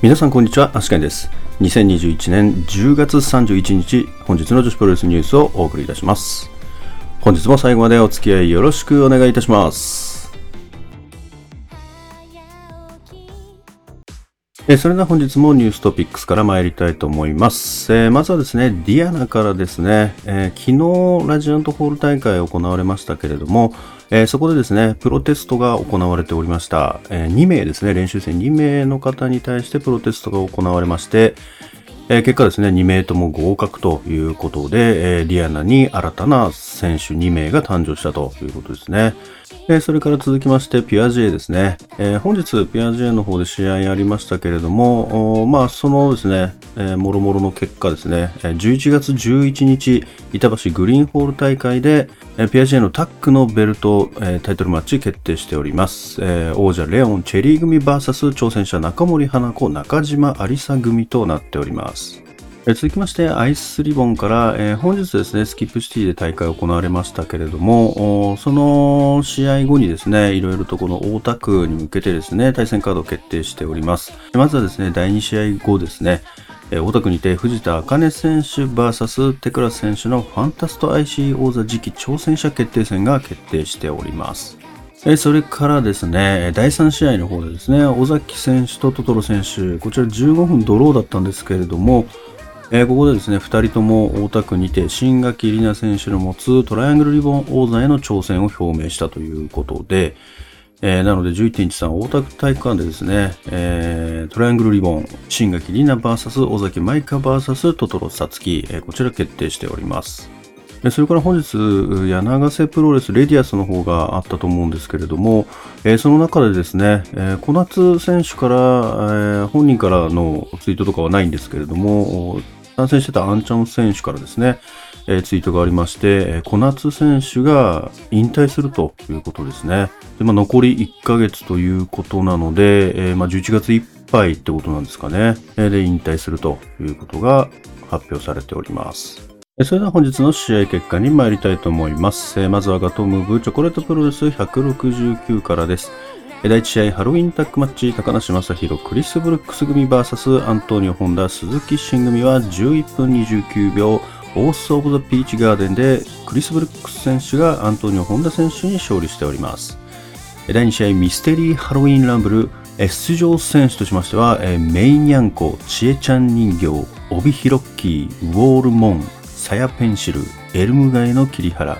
皆さんこんにちは、アシケンです。2021年10月31日、本日の女子プロレスニュースをお送りいたします。本日も最後までお付き合いよろしくお願いいたします。えそれでは本日もニューストピックスから参りたいと思います。えーまずはですね、ディアナからですね、えー昨日ラジアントホール大会行われましたけれども、えーそこでですね、プロテストが行われておりました。え2名ですね、練習生2名の方に対してプロテストが行われまして、え結果ですね、2名とも合格ということで、えディアナに新たな選手2名が誕生したということですね。えそれから続きまして、ピュア J ですね。えー本日、ピュア J の方で試合ありましたけれども、まあ、そのですね、もろもろの結果ですね、えー11月11日、板橋グリーンホール大会で、えーピュア J のタックのベルト、えタイトルマッチ決定しております。え王者レオン・チェリー組 VS 挑戦者中森花子、中島有沙組となっております。続きまして、アイスリボンから、えー本日ですね、スキップシティで大会行われましたけれども、その試合後にですね、いろいろとこの大田区に向けてですね、対戦カードを決定しております。まずはですね、第2試合後ですね、えー大田区にて藤田茜選手 VS テクラス選手のファンタスト IC 王座次期挑戦者決定戦が決定しております。それからですね、第3試合の方でですね、尾崎選手とトトロ選手、こちら15分ドローだったんですけれども、えーここでですね、2人とも大田区にて、新垣里奈選手の持つトライアングルリボン王座への挑戦を表明したということで、えーなので11.13大田区体育館でですね、えートライアングルリボン、新垣里奈 VS 尾崎舞香 VS トトロさつき、えーこちら決定しております。それから本日、柳瀬プロレスレディアスの方があったと思うんですけれども、えーその中でですね、えー小夏選手から、えー本人からのツイートとかはないんですけれども、参戦してたアンチャン選手からですね、えーツイートがありまして、小夏選手が引退するということですね。でまあ、残り1ヶ月ということなので、えーまあ、11月いっぱいってことなんですかね。で、引退するということが発表されております。それでは本日の試合結果に参りたいと思います。まずはガトムーブチョコレートプロレス169からです。第1試合ハロウィンタックマッチ高梨正宏クリス・ブルックス組 VS アントニオ・ホンダ鈴木新組は11分29秒オース・オブ・ザ・ピーチガーデンでクリス・ブルックス選手がアントニオ・ホンダ選手に勝利しております。第2試合ミステリーハロウィンランブル出場選手としましてはえメイニャンコ、チエちゃん人形、帯広ッキー、ウォールモン、サヤペンシル、エルム街の桐原、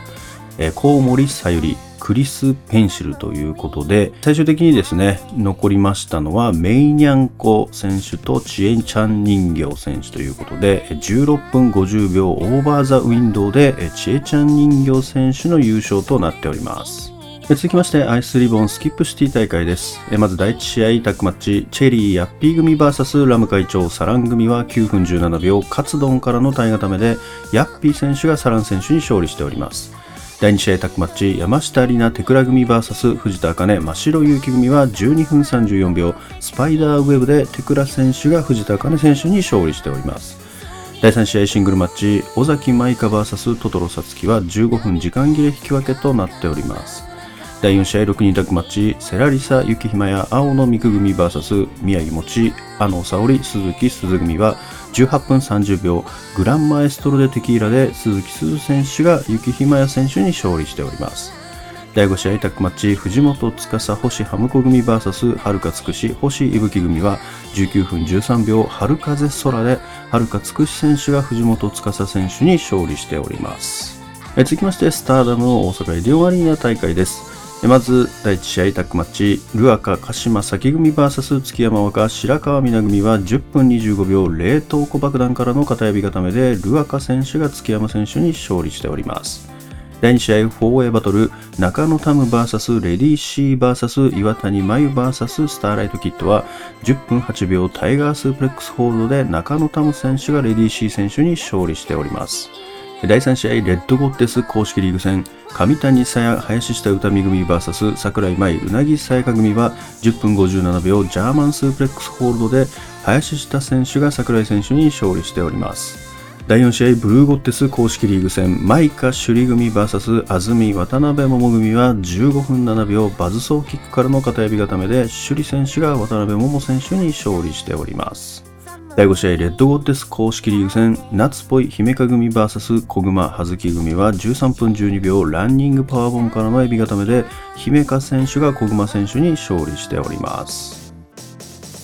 えコウモリさゆり、クリス・ペンシルということで、最終的にですね、残りましたのは、メイニャンコ選手とチエちゃん人形選手ということで、16分50秒オーバーザウィンドウで、チエちゃん人形選手の優勝となっております。続きまして、アイスリボンスキップシティ大会です。まず第1試合タックマッチ、チェリー・ヤッピー組 VS ラム会長サラン組は9分17秒、カツドンからの体固めで、ヤッピー選手がサラン選手に勝利しております。第2試合タックマッチ、山下里奈手倉組 VS 藤田茜真白勇気組は12分34秒、スパイダーウェブで手倉選手が藤田茜選手に勝利しております。第3試合シングルマッチ、尾崎舞香 VS トトロサツキは15分時間切れ引き分けとなっております。第4試合6人タッグマッチ、セラリサ、雪ひまや青野美久組 VS 宮城もち、あの沙織、鈴木鈴組は18分30秒、グランマエストロでテキーラで鈴木鈴選手が雪ひまや選手に勝利しております。第5試合タッグマッチ、藤本司、星ハムコ組 VS 春香つくし、星いぶき組は19分13秒、春風空で春香つくし選手が藤本司選手に勝利しております。え続きまして、スターダムの大阪エディオアリーナ大会です。まず、第1試合タッグマッチ、ルアカ鹿島崎組 VS 月山若白川美奈組は10分25秒冷凍庫爆弾からの片指固めで、ルアカ選手が月山選手に勝利しております。第2試合 4way バトル中野タム VS レディーシー VS 岩谷真由 VS スターライトキッドは10分8秒タイガースープレックスホールドで中野タム選手がレディーシー選手に勝利しております。第3試合レッドゴッテス公式リーグ戦。上谷さや林下歌美組 VS 桜井舞うなぎさやか組は10分57秒ジャーマンスープレックスホールドで林下選手が桜井選手に勝利しております。第4試合ブルーゴッテス公式リーグ戦。マイカ首里組 VS 安住渡辺桃組は15分7秒バズソーキックからの片指固めで首里選手が渡辺桃選手に勝利しております。第5試合レッドゴッテス公式リーグ戦夏っぽい姫香組 VS 小熊葉月組は13分12秒ランニングパワーボムからのエビ固めで姫香選手が小熊選手に勝利しております。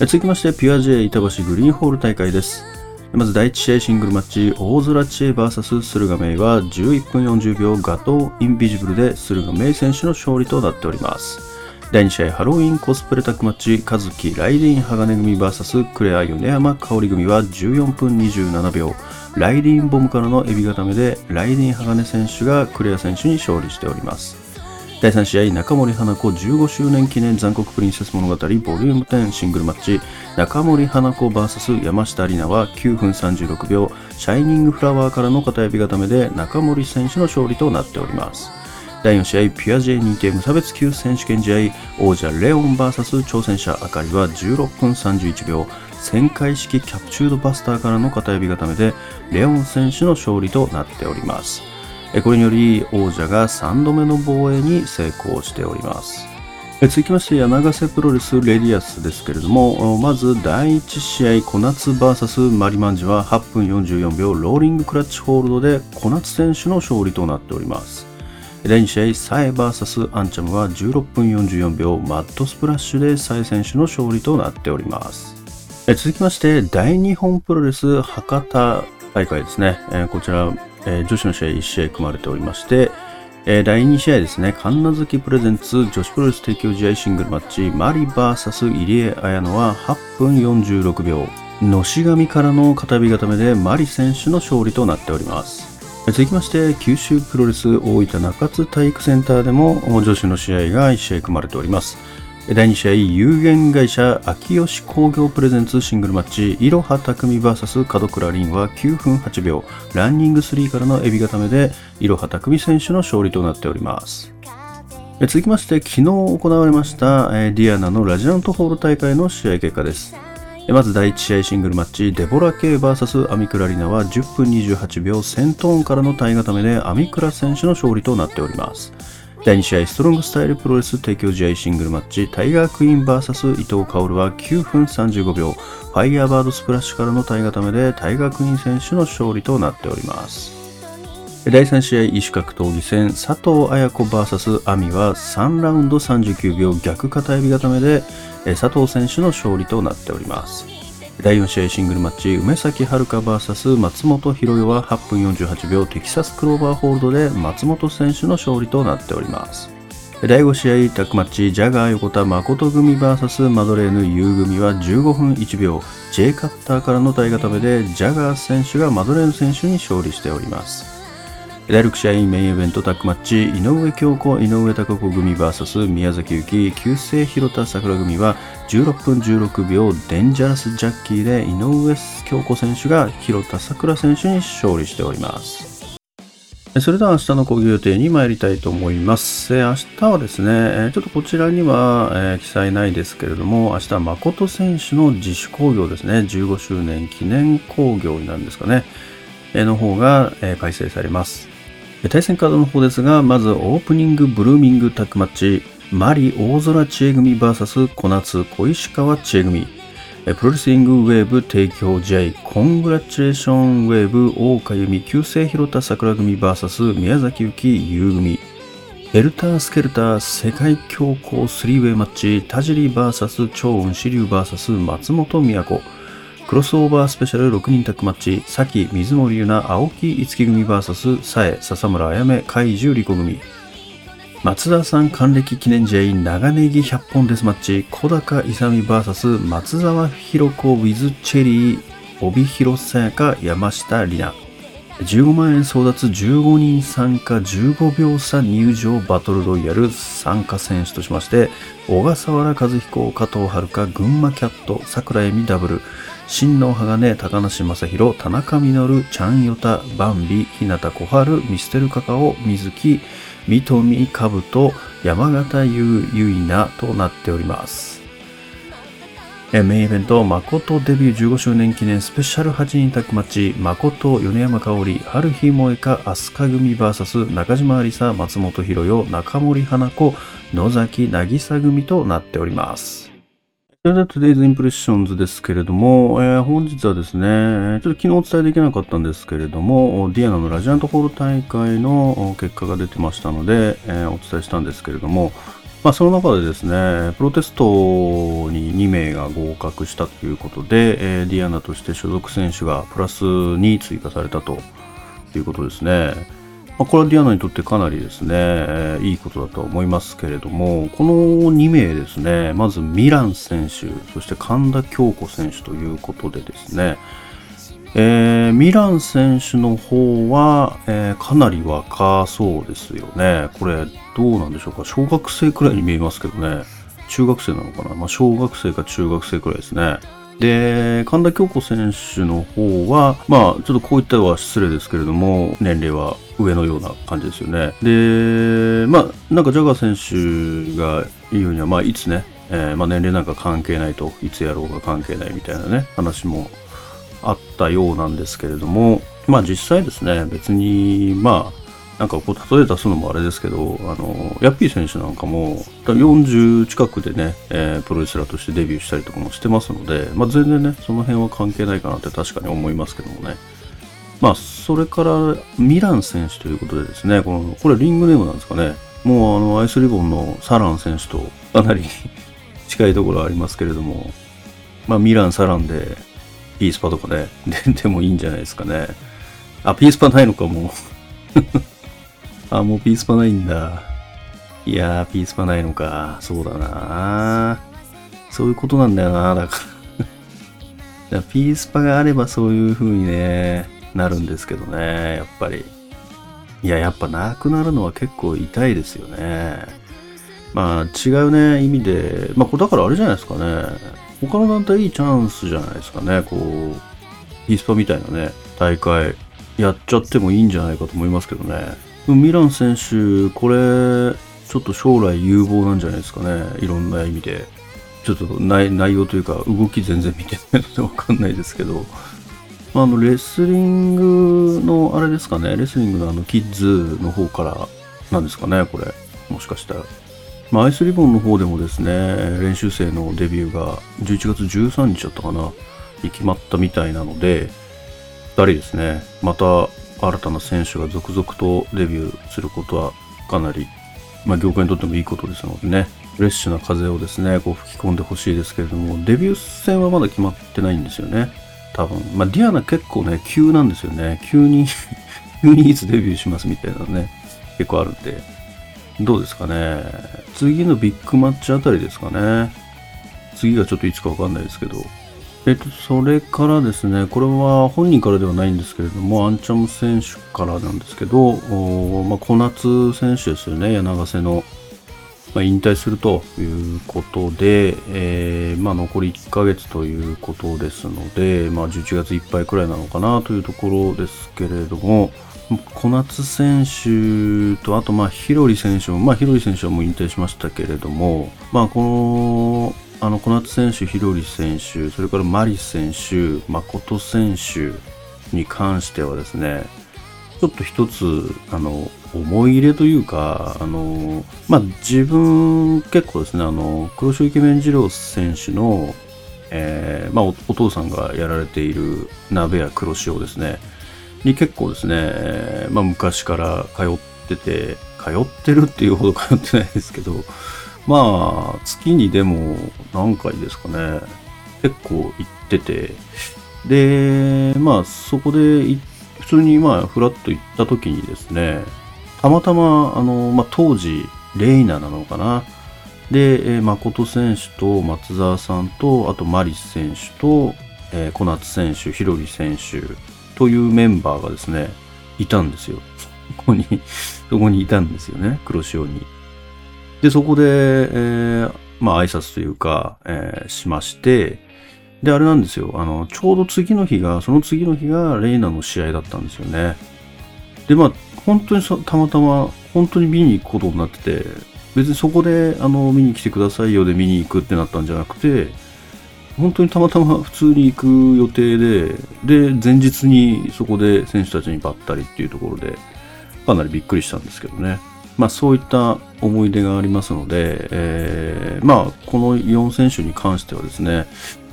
続きましてピュア J 板橋グリーンホール大会です。まず第1試合シングルマッチ、大空知恵 VS 駿河メイは11分40秒ガトーインビジブルで駿河メイ選手の勝利となっております。第2試合ハロウィンコスプレタックマッチ、カズキライディン鋼組 VS クレア米山香織組は14分27秒、ライディンボムからのエビ固めでライディン鋼選手がクレア選手に勝利しております。第3試合、中森花子15周年記念残酷プリンセス物語ボリューム10シングルマッチ、中森花子 VS 山下里奈は9分36秒、シャイニングフラワーからの片指固めで中森選手の勝利となっております。第4試合、ピュア J 認定無差別級選手権試合、王者レオン VS 挑戦者あかりは16分31秒、旋回式キャプチュードバスターからの片指固めで、レオン選手の勝利となっております。これにより王者が3度目の防衛に成功しております。続きまして柳瀬プロレスレディアスですけれどもまず第1試合小夏 VS マリマンジは8分44秒ローリングクラッチホールドで小夏選手の勝利となっております第2試合サエ VS アンチャムは16分44秒マットスプラッシュでサエ選手の勝利となっております。続きまして大日本プロレス博多大会ですね。こちら、女子の試合1試合組まれておりまして、第2試合ですね、神奈月プレゼンツ女子プロレス提供試合シングルマッチ、マリ VS 入江彩乃は8分46秒、のし紙からの片火固めでマリ選手の勝利となっております。続きまして、九州プロレス大分中津体育センターでも女子の試合が1試合組まれております。第2試合、有限会社秋吉工業プレゼンツシングルマッチ、いろは匠 VS 門倉凛は9分8秒、ランニング3からのエビ固めで、いろは匠選手の勝利となっております。続きまして、昨日行われましたディアナのラジアントホール大会の試合結果です。まず第1試合シングルマッチ、デボラ・ケイ VS アミクラリナは10分28秒、セントーンからの体固めでアミクラ選手の勝利となっております。第2試合ストロングスタイルプロレス提供試合シングルマッチタイガークイーン VS 伊藤薫は9分35秒ファイヤーバードスプラッシュからの体固めでタイガークイーン選手の勝利となっております第3試合異種格闘技戦佐藤綾子 VS アミは3ラウンド39秒逆片指固めで佐藤選手の勝利となっております。第4試合シングルマッチ梅崎遥 VS 松本博代は8分48秒テキサスクローバーホールドで松本選手の勝利となっております。第5試合タックマッチジャガー横田誠組 VS マドレーヌ優組は15分1秒 J カッターからの体固めでジャガー選手がマドレーヌ選手に勝利しております。第6試合メインイベントタックマッチ井上京子井上貴子組 VS 宮崎幸旧姓広田桜組は16分16秒デンジャラスジャッキーで井上京子選手が広田桜選手に勝利しておりますそれでは明日の講義予定に参りたいと思います。明日はですね、ちょっとこちらには、記載ないですけれども、明日は誠選手の自主興行ですね、15周年記念興行なんですかね、の方が、えー、開催されます。対戦カードの方ですが、まずオープニングブルーミングタックマッチ、マリ大空知恵組 VS 小夏小石川知恵組、プロレスリングウェーブ提供試合、コングラチュレーションウェーブ大岡由美旧姓広田桜組 VS 宮崎幸優組、エルタースケルター世界強行スリーウェイマッチ、田尻 VS 超雲支流 VS 松本都、クロスオーバースペシャル6人タッグマッチ、さき、水森優奈、青木五木組 VS、さえ、笹村あやめ、海十里子組。松田さん還暦記念試合、長ネギ100本デスマッチ、小高勇 VS、松沢弘子 with チェリー、帯広さやか、山下里奈。15万円争奪15人参加15秒差入場バトルロイヤル参加選手としまして、小笠原和彦、加藤遥、群馬キャット、桜井美ダブル、新野鋼、高梨正宏、田中稔、ちゃんよた、バンビ、日向小春、ミステルカカオ、水木、三富かぶと、山形優ゆいなとなっております。メインイベント、誠デビュー15周年記念スペシャル8人タッグマッチ、誠、米山香織、春日萌香、飛鳥組 VS 中島ありさ、松本博代、中森花子、野崎渚組となっております。それでは Today's Impressions ですけれども、えー、本日はですね、ちょっと昨日お伝えできなかったんですけれども、ディアナのラジアントホール大会の結果が出てましたので、えー、お伝えしたんですけれども、まあ、その中でですね、プロテストに2名が合格したということで、えー、ディアナとして所属選手がプラス2追加されたということですね。まあ、これはディアナにとってかなりですね、え、いいことだと思いますけれども、この2名ですね、まずミラン選手、そして神田京子選手ということでですね、えー、ミラン選手の方は、えー、かなり若そうですよね。これ、どうなんでしょうか？小学生くらいに見えますけどね。中学生なのかな？まあ、小学生か中学生くらいですね。で、神田京子選手の方は、まあ、ちょっとこういったのは失礼ですけれども、年齢は上のような感じですよね。で、まあ、なんかジャガー選手が言うには、まあ、いつね、えー、まあ、年齢なんか関係ないと、いつやろうが関係ないみたいなね、話もあったようなんですけれども、まあ実際ですね、別に、まあ、なんかこう例え出すのもあれですけど、あの、ヤッピー選手なんかも、40近くでね、えー、プロレスラーとしてデビューしたりとかもしてますので、まあ全然ね、その辺は関係ないかなって確かに思いますけどもね。まあ、それから、ミラン選手ということでですね、この、これリングネームなんですかね。もうあの、アイスリボンのサラン選手とかなり 近いところありますけれども、まあ、ミラン、サランで、ピースパとかね、出てもいいんじゃないですかね。あ、ピースパないのか、もうあ、もうピースパないんだ。いやー、ピースパないのか。そうだなそういうことなんだよなだから ピースパがあればそういう風にね、なるんですけどね、やっぱり。いや、やっぱなくなるのは結構痛いですよね。まあ違うね、意味で、まあだからあれじゃないですかね。他の団体いいチャンスじゃないですかね。こう、ピースパみたいなね、大会やっちゃってもいいんじゃないかと思いますけどね。ミラン選手、これ、ちょっと将来有望なんじゃないですかね。いろんな意味で。ちょっと内容というか、動き全然見てないのでわかんないですけど、まあ、あの、レスリングの、あれですかね、レスリングのあの、キッズの方からなんですかね、これ。もしかしたら。まあ、アイスリボンの方でもですね、練習生のデビューが11月13日だったかな、に決まったみたいなので、2人ですね、また新たな選手が続々とデビューすることはかなり、まあ、業界にとってもいいことですのでね、フレッシュな風をですね、こう吹き込んでほしいですけれども、デビュー戦はまだ決まってないんですよね。多分。まあ、ディアナ結構ね、急なんですよね。急に急にいつデビューしますみたいなね、結構あるんで。どうですかね。次のビッグマッチあたりですかね。次がちょっといつかわかんないですけど。えっと、それからですね、これは本人からではないんですけれども、アンチャム選手からなんですけど、まあ、小夏選手ですよね、柳瀬の。まあ、引退するということで、えー、まあ、残り1ヶ月ということですので、まあ、11月いっぱいくらいなのかなというところですけれども、小夏選手と、あと、まあ、ヒロリ選手も、まあ、ヒロリ選手はもう引退しましたけれども、まあ、この、あの、小夏選手、ヒロリ選手、それからマリ選手、誠選手に関してはですね、ちょっと一つ、あの、思い入れというか、あの、まあ、自分、結構ですね、あの、黒潮イケメン二郎選手の、えー、まあお、お父さんがやられている鍋屋黒潮ですね、に結構ですね、まあ、昔から通ってて、通ってるっていうほど通ってないですけど、まあ、月にでも何回ですかね、結構行ってて、で、まあ、そこで普通にまあ、フラッと行った時にですね、たまたま、あの、まあ、当時、レイナなのかな。で、えー、誠選手と松沢さんと、あとマリス選手と、えー、小夏選手、ヒロリ選手というメンバーがですね、いたんですよ。そこにそこにいたんですよね、黒潮に。で、そこで、えー、まあ挨拶というか、えー、しまして、で、あれなんですよ。あの、ちょうど次の日が、その次の日がレイナの試合だったんですよね。で、まあ、本当にたまたま、本当に見に行くことになってて、別にそこで、あの、見に来てくださいよで見に行くってなったんじゃなくて、本当にたまたま普通に行く予定で、で、前日にそこで選手たちにばったりっていうところで、かなりびっくりしたんですけどね。まあそういった思い出がありますので、えー、まあこの4選手に関してはですね、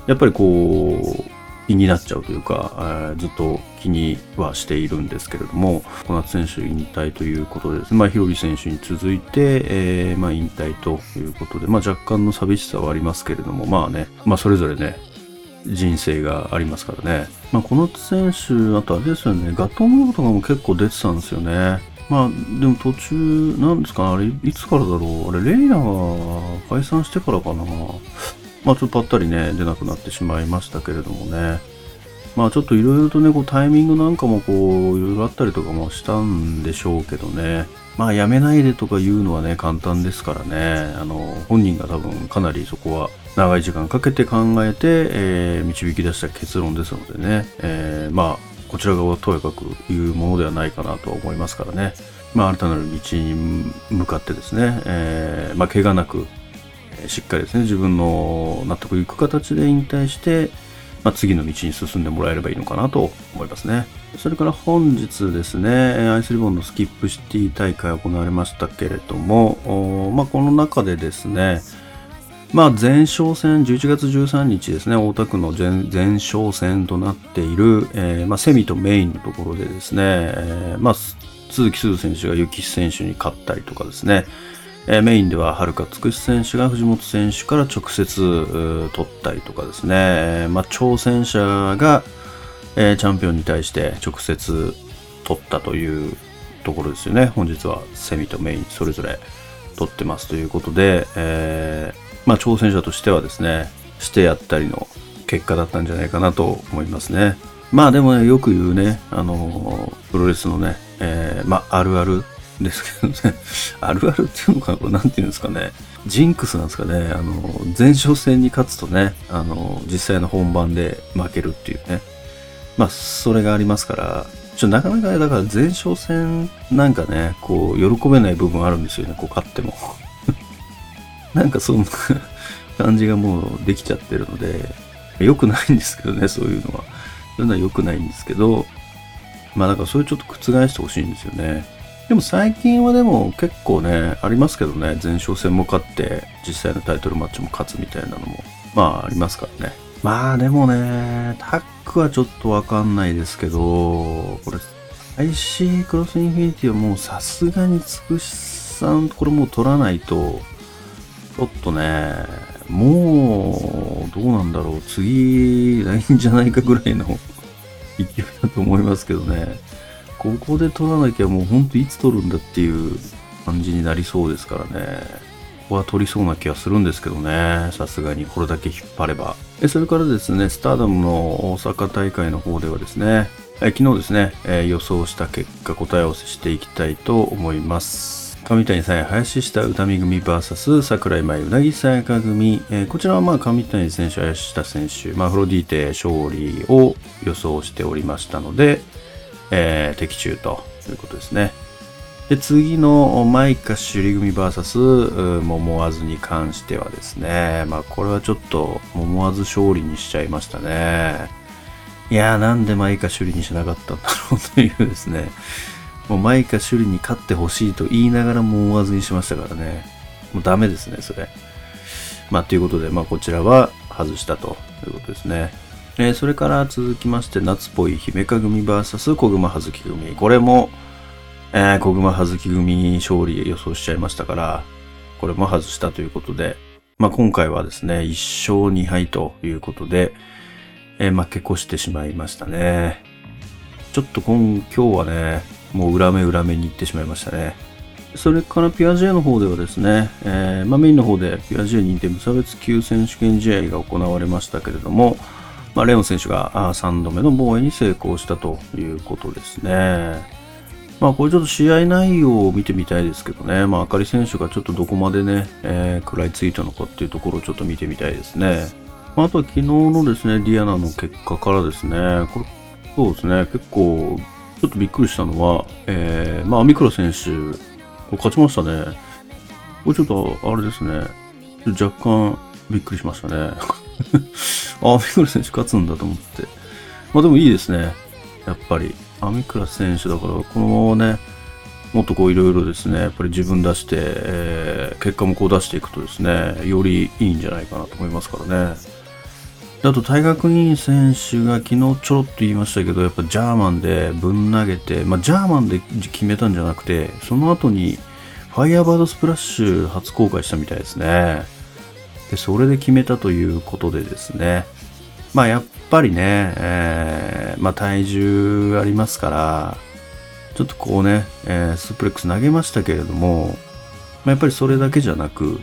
やっぱりこう、気になっちゃうというか、えー、ずっと気にはしているんですけれども、小夏選手引退ということでですね、まあ、ひろり選手に続いて、えー、まあ、引退ということで、まあ、若干の寂しさはありますけれども、まあね、まあ、それぞれね、人生がありますからね。まあ、この選手、あとあれですよね、ガトンモードとかも結構出てたんですよね。まあ、でも途中、なんですかあれ、いつからだろう？あれ、レイナが解散してからかなまあちょっとぱったりね、出なくなってしまいましたけれどもね。まあちょっといろいろとね、こうタイミングなんかもこう、いろいろあったりとかもしたんでしょうけどね。まあやめないでとか言うのはね、簡単ですからね。あの、本人が多分かなりそこは長い時間かけて考えて、えー、導き出した結論ですのでね。えー、まあ、こちら側はとやかく言うものではないかなとは思いますからね。まあ、新たなる道に向かってですね、えー、まあ、怪我なくしっかりですね、自分の納得いく形で引退して、まあ、次の道に進んでもらえればいいのかなと思いますね。それから本日ですね、アイスリボンのスキップシティ大会行われましたけれども、まあ、この中でですね、まあ、前哨戦、11月13日ですね、大田区の前前哨戦となっている、えー、まあ、セミとメインのところでですね、えー、まあ、鈴木鈴選手が雪選手に勝ったりとかですね、えー、メインでははるかつくし選手が藤本選手から直接取ったりとかですね、えー、まあ、挑戦者が、えー、チャンピオンに対して直接取ったというところですよね。本日はセミとメインそれぞれ取ってますということで、えまあ、挑戦者としてはですね、してやったりの結果だったんじゃないかなと思いますね。まあでもね、よく言うね、あのプロレスのね、えーまあ、あるあるですけどね、あるあるっていうのかな、これなんていうんですかね、ジンクスなんですかね、あの、前哨戦に勝つとね、あの、実際の本番で負けるっていうね、まあ、それがありますから、ちょなかなか、だから前哨戦なんかね、こう、喜べない部分あるんですよね、こう勝っても。なんかそんな 感じがもうできちゃってるので、良くないんですけどね、そういうのは。そういうのは良くないんですけど、まあだからそれちょっと覆してほしいんですよね。でも最近はでも結構ね、ありますけどね、前哨戦も勝って、実際のタイトルマッチも勝つみたいなのも、まあありますからね。まあでもね、タックはちょっとわかんないですけど、これ、IC クロスインフィニティはもうさすがにつくしさん、これもう取らないと、ちょっとね、もう、どうなんだろう、次、ないんじゃないかぐらいの 勢いだと思いますけどね。ここで取らなきゃもうほんといつ取るんだっていう感じになりそうですからね。ここは取りそうな気がするんですけどね。さすがにこれだけ引っ張れば。それからですね、スターダムの大阪大会の方ではですね、昨日ですね、予想した結果答え合わせしていきたいと思います。上谷さんや林下歌見組 VS 桜井舞うなぎさやか組、えー、こちらはまあ上谷選手林下選手、まあ、フロディーテ勝利を予想しておりましたので、えー、的中ということですね。で、次のマイカ首里組 VS 桃わずに関してはですね、まあこれはちょっと桃わず勝利にしちゃいましたね。いやーなんでマイカ首里にしなかったんだろうというですね、もうマイカ首里に勝ってほしいと言いながら桃わずにしましたからね。もうダメですね、それ。まあということで、まあこちらは外したということですね。えー、それから続きまして、夏っぽい姫か組 VS 小熊葉月組。これも、えー、小熊葉月組勝利予想しちゃいましたから、これも外したということで、まあ、今回はですね、1勝2敗ということで、えー、負け越してしまいましたね。ちょっと今今日はね、もう裏目裏目に行ってしまいましたね。それからピアジェの方ではですね、えー、まあ、メインの方でピアジェ認定無差別級選手権試合が行われましたけれども、まあ、レオン選手が3度目の防衛に成功したということですね。まあ、これちょっと試合内容を見てみたいですけどね、まあ、あかり選手がちょっとどこまでね、えー、食らいついたのかっていうところをちょっと見てみたいですね。まあ、あとは昨日のですね、ディアナの結果からですね、これ、そうですね、結構、ちょっとびっくりしたのは、えー、まあ、ミクロ選手、こ勝ちましたね。これちょっと、あれですね、若干びっくりしましたね。あ、アミクラ選手勝つんだと思って。まあでもいいですね。やっぱり。アミクラ選手だから、このままね、もっとこういろいろですね、やっぱり自分出して、えー、結果もこう出していくとですね、よりいいんじゃないかなと思いますからね。あと、タイガークイーン選手が昨日ちょろっと言いましたけど、やっぱジャーマンでぶん投げて、まあ、ジャーマンで決めたんじゃなくて、その後にファイヤーバードスプラッシュ初公開したみたいですね。で、それで決めたということでですね。まあ、やっぱりね、えー、まあ、体重ありますから、ちょっとこうね、えー、スプレックス投げましたけれども、まあ、やっぱりそれだけじゃなく、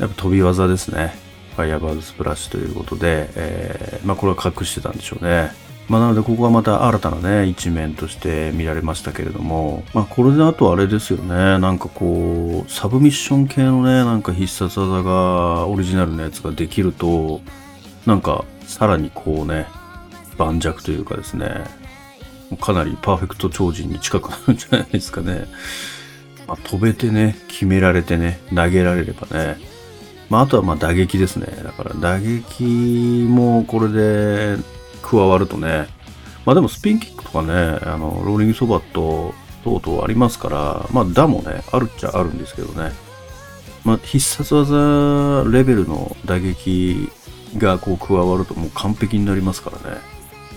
やっぱ飛び技ですね。ファイアバードスプラッシュということで、えー、まあこれは隠してたんでしょうね。まあなのでここはまた新たなね、一面として見られましたけれども、まあこれであとあれですよね、なんかこう、サブミッション系のね、なんか必殺技が、オリジナルのやつができると、なんかさらにこうね、盤石というかですね、かなりパーフェクト超人に近くなるんじゃないですかね。まあ、飛べてね、決められてね、投げられればね、まあ、あとはまあ打撃ですね。だから打撃もこれで加わるとね、まあでもスピンキックとかね、あの、ローリングソバット等々ありますから、まあ打もね、あるっちゃあるんですけどね。まあ必殺技レベルの打撃がこう加わるともう完璧になりますからね。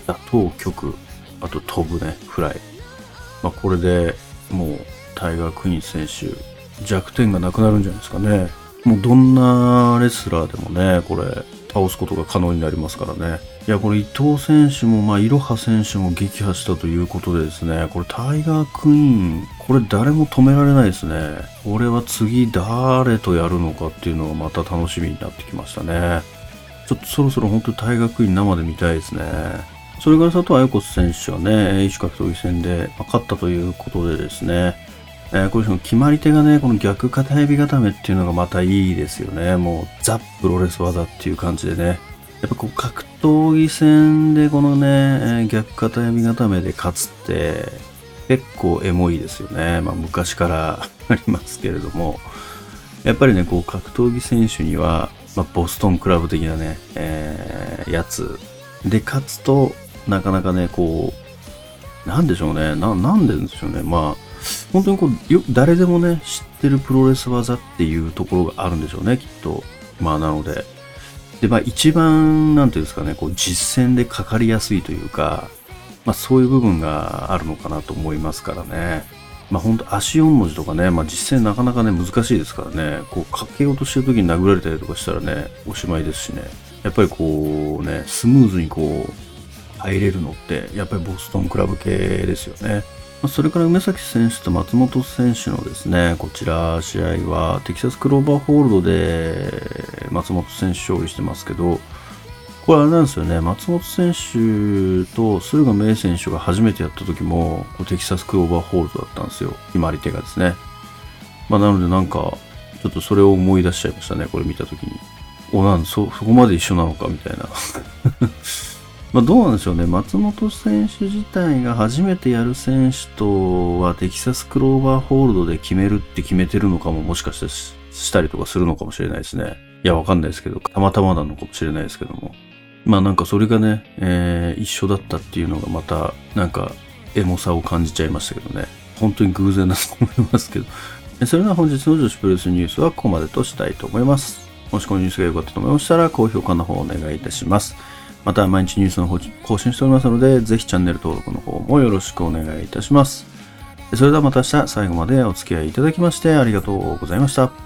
打倒曲、あと飛ぶね、フライ。まあこれでもうタイガー・クイーン選手弱点がなくなるんじゃないですかね。もうどんなレスラーでもね、これ、倒すことが可能になりますからね。いや、これ伊藤選手も、まあ、いろは選手も撃破したということでですね、これタイガークイーン、これ誰も止められないですね。これは次誰とやるのかっていうのがまた楽しみになってきましたね。ちょっとそろそろ本当にタイガークイーン生で見たいですね。それから佐藤綾子選手はね、異種格闘技戦で勝ったということでですね、えー、これの決まり手がね、この逆片指固めっていうのがまたいいですよね。もうザ・プロレス技っていう感じでね。やっぱこう格闘技戦でこのね、えー、逆片指固めで勝つって結構エモいですよね。まあ昔から ありますけれども。やっぱりね、こう格闘技選手には、まあ、ボストンクラブ的なね、えー、やつで勝つと、なかなかね、こう、なんでしょうね。な、なんででしょうね。まあ、本当にこうよ誰でもね知ってるプロレス技っていうところがあるんでしょうねきっと。まあなので。でまあ一番なんていうんですかねこう実践でかかりやすいというかまあそういう部分があるのかなと思いますからね。まあ本当足4文字とかね、まあ実践なかなかね難しいですからね。こうかけようとしてる時に殴られたりとかしたらねおしまいですしね。やっぱりこうねスムーズにこう入れるのってやっぱりボストンクラブ系ですよね。それから梅崎選手と松本選手のですね、こちら試合はテキサスクローバーホールドで松本選手勝利してますけど、これあれなんですよね、松本選手と駿河明選手が初めてやった時もテキサスクローバーホールドだったんですよ、決まり手がですね。まあ、なのでなんか、ちょっとそれを思い出しちゃいましたね、これ見た時に。お、なんそ、そこまで一緒なのかみたいな。まあ、どうなんでしょうね。松本選手自体が初めてやる選手とはテキサスクローバーホールドで決めるって決めてるのかももしかしてしたりとかするのかもしれないですね。いや、わかんないですけど、たまたまなのかもしれないですけども。まあなんかそれがね、えー、一緒だったっていうのがまた、なんか、エモさを感じちゃいましたけどね。本当に偶然だと思いますけど。それでは本日の女子プロレスニュースはここまでとしたいと思います。もしこのニュースが良かったと思いましたら、高評価の方をお願いいたします。また毎日ニュースの方更新しておりますので、ぜひチャンネル登録の方もよろしくお願いいたします。それではまた明日最後までお付き合いいただきましてありがとうございました。